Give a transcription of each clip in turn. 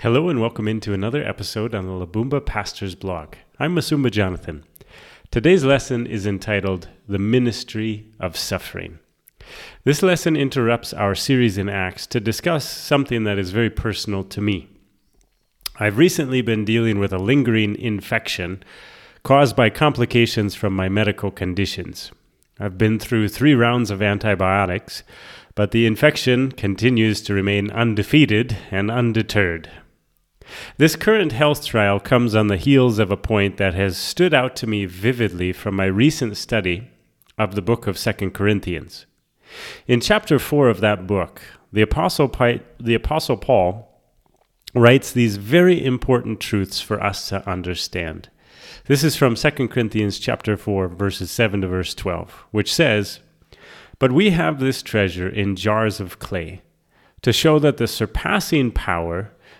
Hello and welcome into another episode on the Labumba Pastors blog. I'm Musumba Jonathan. Today's lesson is entitled The Ministry of Suffering. This lesson interrupts our series in Acts to discuss something that is very personal to me. I've recently been dealing with a lingering infection caused by complications from my medical conditions. I've been through three rounds of antibiotics, but the infection continues to remain undefeated and undeterred. This current health trial comes on the heels of a point that has stood out to me vividly from my recent study of the book of 2 Corinthians. In chapter 4 of that book, the Apostle, the Apostle Paul writes these very important truths for us to understand. This is from 2 Corinthians chapter 4 verses 7 to verse 12, which says, "But we have this treasure in jars of clay, to show that the surpassing power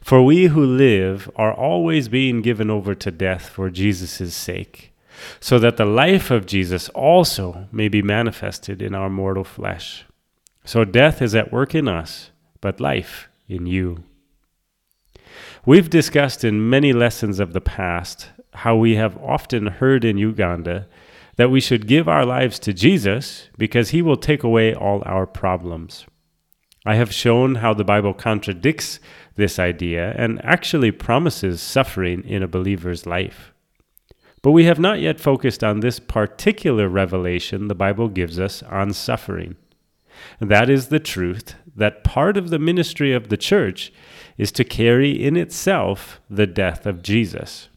For we who live are always being given over to death for Jesus' sake, so that the life of Jesus also may be manifested in our mortal flesh. So death is at work in us, but life in you. We've discussed in many lessons of the past how we have often heard in Uganda that we should give our lives to Jesus because he will take away all our problems. I have shown how the Bible contradicts this idea and actually promises suffering in a believer's life. But we have not yet focused on this particular revelation the Bible gives us on suffering. That is the truth that part of the ministry of the church is to carry in itself the death of Jesus.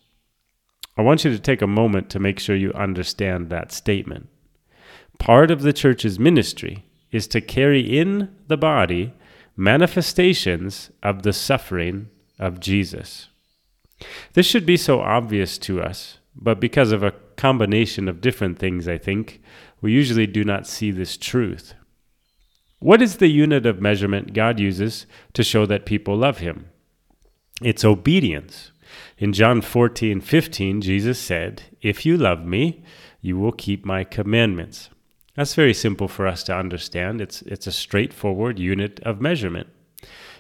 I want you to take a moment to make sure you understand that statement. Part of the church's ministry is to carry in the body manifestations of the suffering of Jesus. This should be so obvious to us, but because of a combination of different things, I think, we usually do not see this truth. What is the unit of measurement God uses to show that people love Him? It's obedience. In John 14, 15, Jesus said, If you love me, you will keep my commandments. That's very simple for us to understand. It's, it's a straightforward unit of measurement.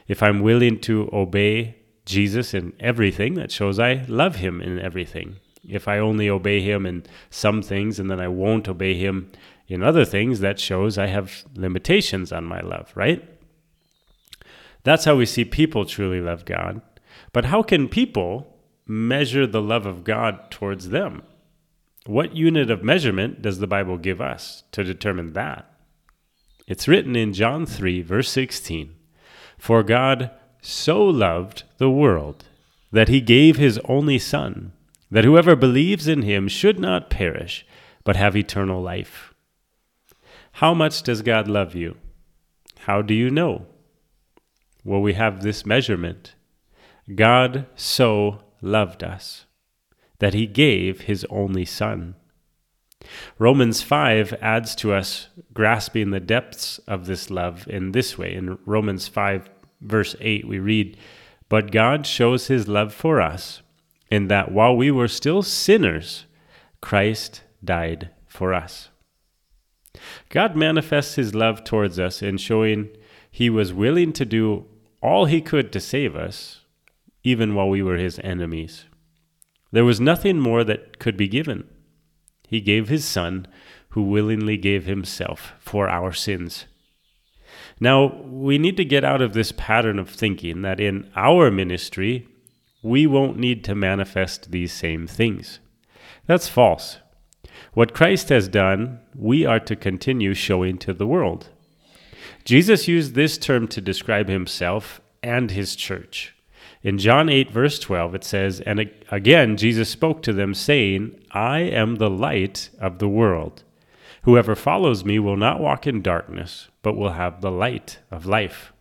If I'm willing to obey Jesus in everything, that shows I love him in everything. If I only obey him in some things and then I won't obey him in other things, that shows I have limitations on my love, right? That's how we see people truly love God. But how can people measure the love of God towards them? What unit of measurement does the Bible give us to determine that? It's written in John 3, verse 16 For God so loved the world that he gave his only Son, that whoever believes in him should not perish, but have eternal life. How much does God love you? How do you know? Well, we have this measurement God so loved us that he gave his only Son. Romans 5 adds to us grasping the depths of this love in this way. In Romans 5, verse 8, we read, But God shows his love for us in that while we were still sinners, Christ died for us. God manifests his love towards us in showing he was willing to do all he could to save us, even while we were his enemies. There was nothing more that could be given. He gave his Son, who willingly gave himself for our sins. Now, we need to get out of this pattern of thinking that in our ministry, we won't need to manifest these same things. That's false. What Christ has done, we are to continue showing to the world. Jesus used this term to describe himself and his church. In John 8, verse 12, it says, And again Jesus spoke to them, saying, I am the light of the world. Whoever follows me will not walk in darkness, but will have the light of life.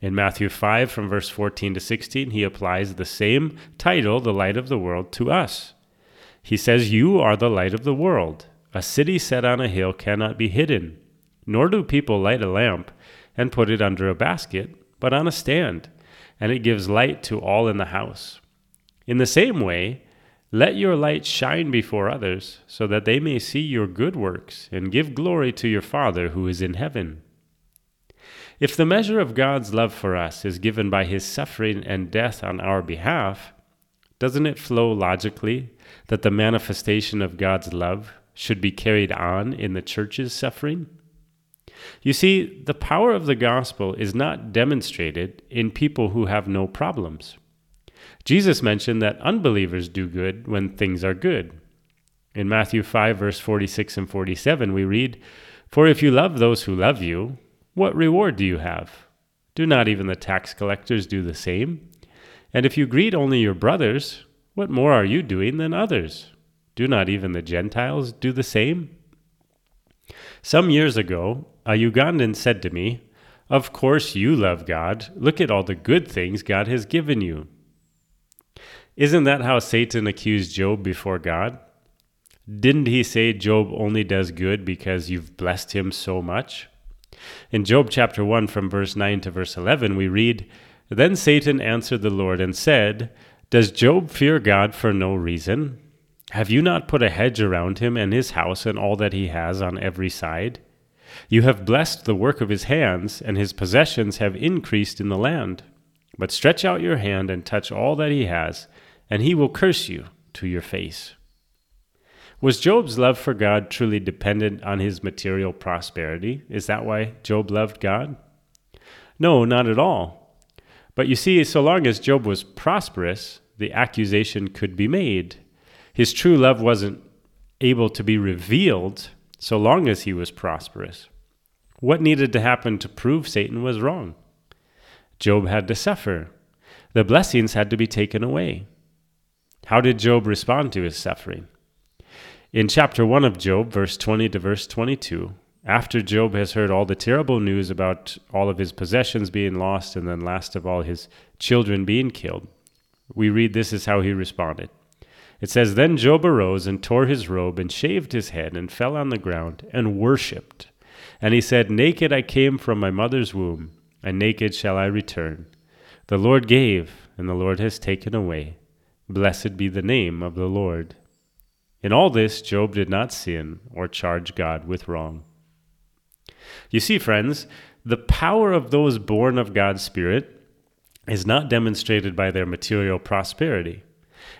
In Matthew 5, from verse 14 to 16, he applies the same title, the light of the world, to us. He says, You are the light of the world. A city set on a hill cannot be hidden. Nor do people light a lamp and put it under a basket, but on a stand, and it gives light to all in the house. In the same way, let your light shine before others, so that they may see your good works and give glory to your Father who is in heaven. If the measure of God's love for us is given by his suffering and death on our behalf, doesn't it flow logically that the manifestation of God's love should be carried on in the church's suffering? You see, the power of the gospel is not demonstrated in people who have no problems. Jesus mentioned that unbelievers do good when things are good. In Matthew 5, verse 46 and 47, we read, For if you love those who love you, what reward do you have? Do not even the tax collectors do the same? And if you greet only your brothers, what more are you doing than others? Do not even the Gentiles do the same? Some years ago, a Ugandan said to me, Of course you love God. Look at all the good things God has given you. Isn't that how Satan accused Job before God? Didn't he say Job only does good because you've blessed him so much? In Job chapter 1, from verse 9 to verse 11, we read Then Satan answered the Lord and said, Does Job fear God for no reason? Have you not put a hedge around him and his house and all that he has on every side? You have blessed the work of his hands, and his possessions have increased in the land. But stretch out your hand and touch all that he has, and he will curse you to your face. Was Job's love for God truly dependent on his material prosperity? Is that why Job loved God? No, not at all. But you see, so long as Job was prosperous, the accusation could be made. His true love wasn't able to be revealed so long as he was prosperous. What needed to happen to prove Satan was wrong? Job had to suffer. The blessings had to be taken away. How did Job respond to his suffering? In chapter 1 of Job, verse 20 to verse 22, after Job has heard all the terrible news about all of his possessions being lost and then last of all his children being killed, we read this is how he responded. It says, Then Job arose and tore his robe and shaved his head and fell on the ground and worshipped. And he said, Naked I came from my mother's womb, and naked shall I return. The Lord gave, and the Lord has taken away. Blessed be the name of the Lord. In all this, Job did not sin or charge God with wrong. You see, friends, the power of those born of God's Spirit is not demonstrated by their material prosperity.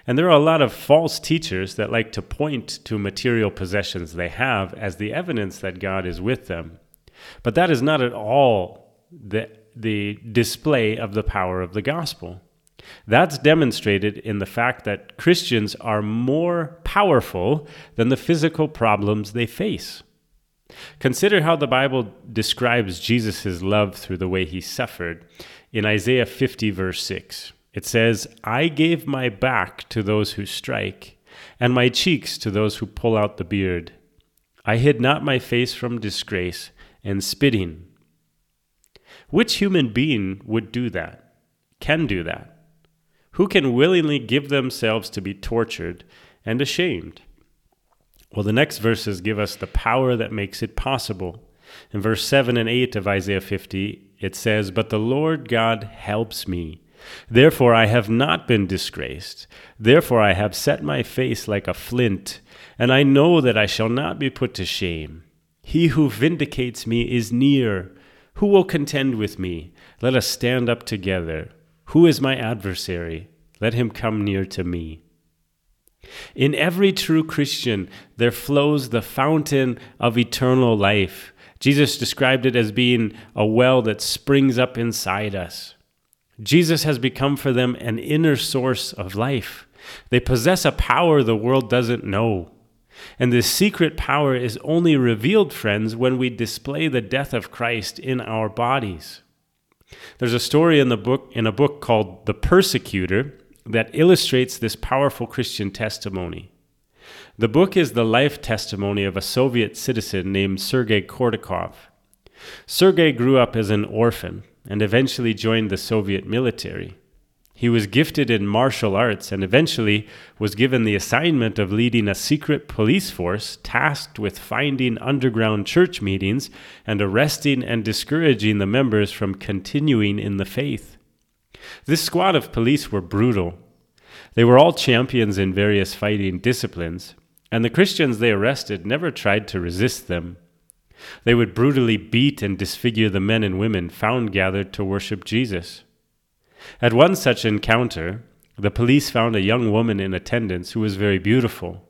And there are a lot of false teachers that like to point to material possessions they have as the evidence that God is with them. But that is not at all the, the display of the power of the gospel. That's demonstrated in the fact that Christians are more powerful than the physical problems they face. Consider how the Bible describes Jesus' love through the way he suffered in Isaiah 50, verse 6. It says, I gave my back to those who strike, and my cheeks to those who pull out the beard. I hid not my face from disgrace and spitting. Which human being would do that? Can do that? Who can willingly give themselves to be tortured and ashamed? Well, the next verses give us the power that makes it possible. In verse 7 and 8 of Isaiah 50, it says, But the Lord God helps me. Therefore I have not been disgraced. Therefore I have set my face like a flint, and I know that I shall not be put to shame. He who vindicates me is near. Who will contend with me? Let us stand up together. Who is my adversary? Let him come near to me. In every true Christian, there flows the fountain of eternal life. Jesus described it as being a well that springs up inside us. Jesus has become for them an inner source of life. They possess a power the world doesn't know. And this secret power is only revealed, friends, when we display the death of Christ in our bodies. There's a story in the book in a book called The Persecutor that illustrates this powerful Christian testimony. The book is the life testimony of a Soviet citizen named Sergei Kourdakov. Sergei grew up as an orphan and eventually joined the Soviet military. He was gifted in martial arts and eventually was given the assignment of leading a secret police force tasked with finding underground church meetings and arresting and discouraging the members from continuing in the faith. This squad of police were brutal. They were all champions in various fighting disciplines, and the Christians they arrested never tried to resist them. They would brutally beat and disfigure the men and women found gathered to worship Jesus. At one such encounter, the police found a young woman in attendance who was very beautiful.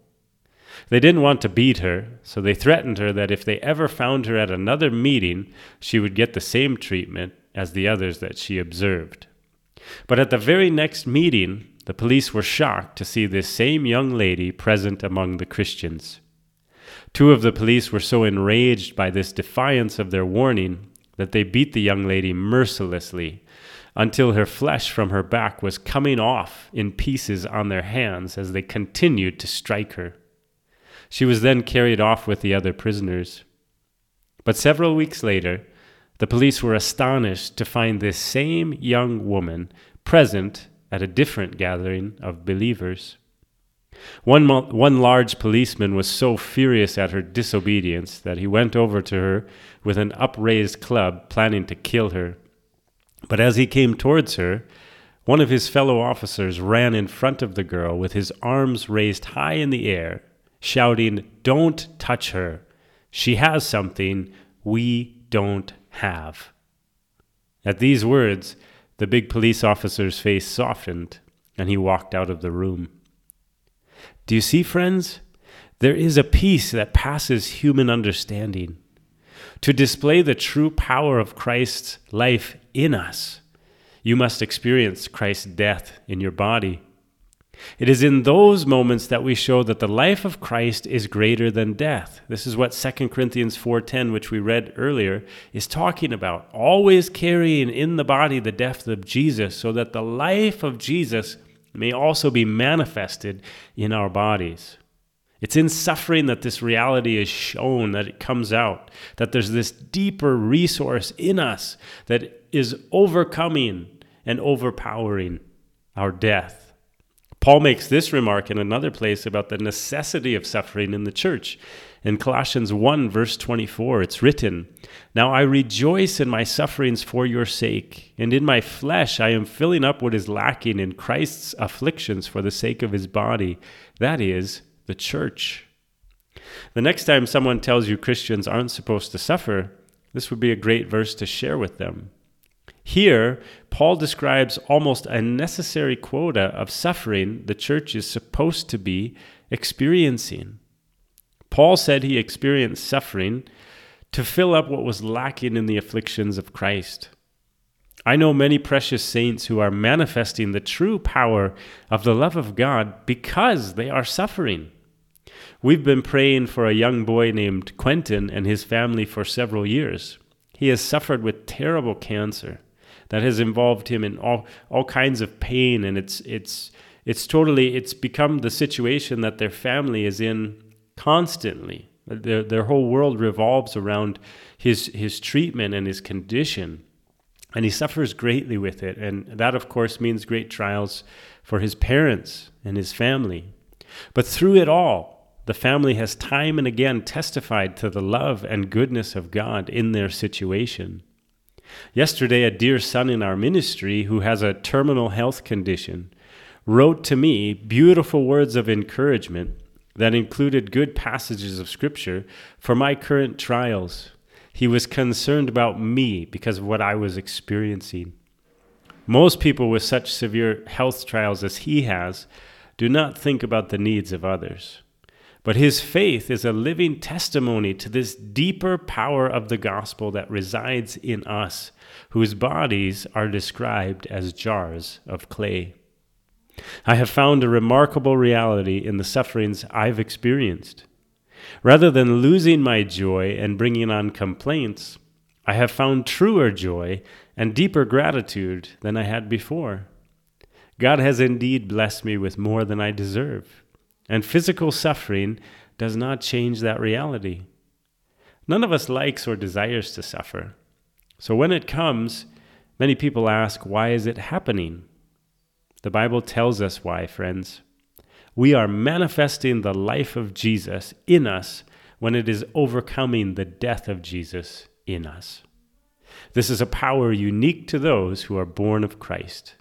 They didn't want to beat her, so they threatened her that if they ever found her at another meeting, she would get the same treatment as the others that she observed. But at the very next meeting, the police were shocked to see this same young lady present among the Christians. Two of the police were so enraged by this defiance of their warning that they beat the young lady mercilessly until her flesh from her back was coming off in pieces on their hands as they continued to strike her. She was then carried off with the other prisoners. But several weeks later, the police were astonished to find this same young woman present at a different gathering of believers. One, one large policeman was so furious at her disobedience that he went over to her with an upraised club, planning to kill her. But as he came towards her, one of his fellow officers ran in front of the girl with his arms raised high in the air, shouting, Don't touch her. She has something we don't have. At these words, the big police officer's face softened and he walked out of the room. Do you see, friends? There is a peace that passes human understanding. To display the true power of Christ's life in us, you must experience Christ's death in your body. It is in those moments that we show that the life of Christ is greater than death. This is what 2 Corinthians 4:10 which we read earlier is talking about, always carrying in the body the death of Jesus so that the life of Jesus may also be manifested in our bodies. It's in suffering that this reality is shown, that it comes out, that there's this deeper resource in us that is overcoming and overpowering our death. Paul makes this remark in another place about the necessity of suffering in the church. In Colossians 1, verse 24, it's written, Now I rejoice in my sufferings for your sake, and in my flesh I am filling up what is lacking in Christ's afflictions for the sake of his body, that is, the church. The next time someone tells you Christians aren't supposed to suffer, this would be a great verse to share with them. Here, Paul describes almost a necessary quota of suffering the church is supposed to be experiencing. Paul said he experienced suffering to fill up what was lacking in the afflictions of Christ. I know many precious saints who are manifesting the true power of the love of God because they are suffering. We've been praying for a young boy named Quentin and his family for several years. He has suffered with terrible cancer that has involved him in all, all kinds of pain and it's it's it's totally it's become the situation that their family is in constantly. Their, their whole world revolves around his his treatment and his condition and he suffers greatly with it. And that, of course, means great trials for his parents and his family. But through it all, the family has time and again testified to the love and goodness of God in their situation. Yesterday, a dear son in our ministry who has a terminal health condition wrote to me beautiful words of encouragement that included good passages of Scripture for my current trials he was concerned about me because of what I was experiencing. Most people with such severe health trials as he has do not think about the needs of others. But his faith is a living testimony to this deeper power of the gospel that resides in us, whose bodies are described as jars of clay. I have found a remarkable reality in the sufferings I've experienced. Rather than losing my joy and bringing on complaints, I have found truer joy and deeper gratitude than I had before. God has indeed blessed me with more than I deserve, and physical suffering does not change that reality. None of us likes or desires to suffer. So when it comes, many people ask, why is it happening? The Bible tells us why, friends. We are manifesting the life of Jesus in us when it is overcoming the death of Jesus in us. This is a power unique to those who are born of Christ.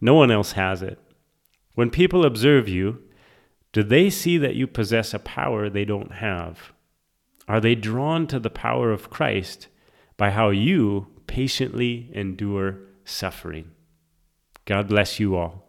No one else has it. When people observe you, do they see that you possess a power they don't have? Are they drawn to the power of Christ by how you patiently endure suffering? God bless you all.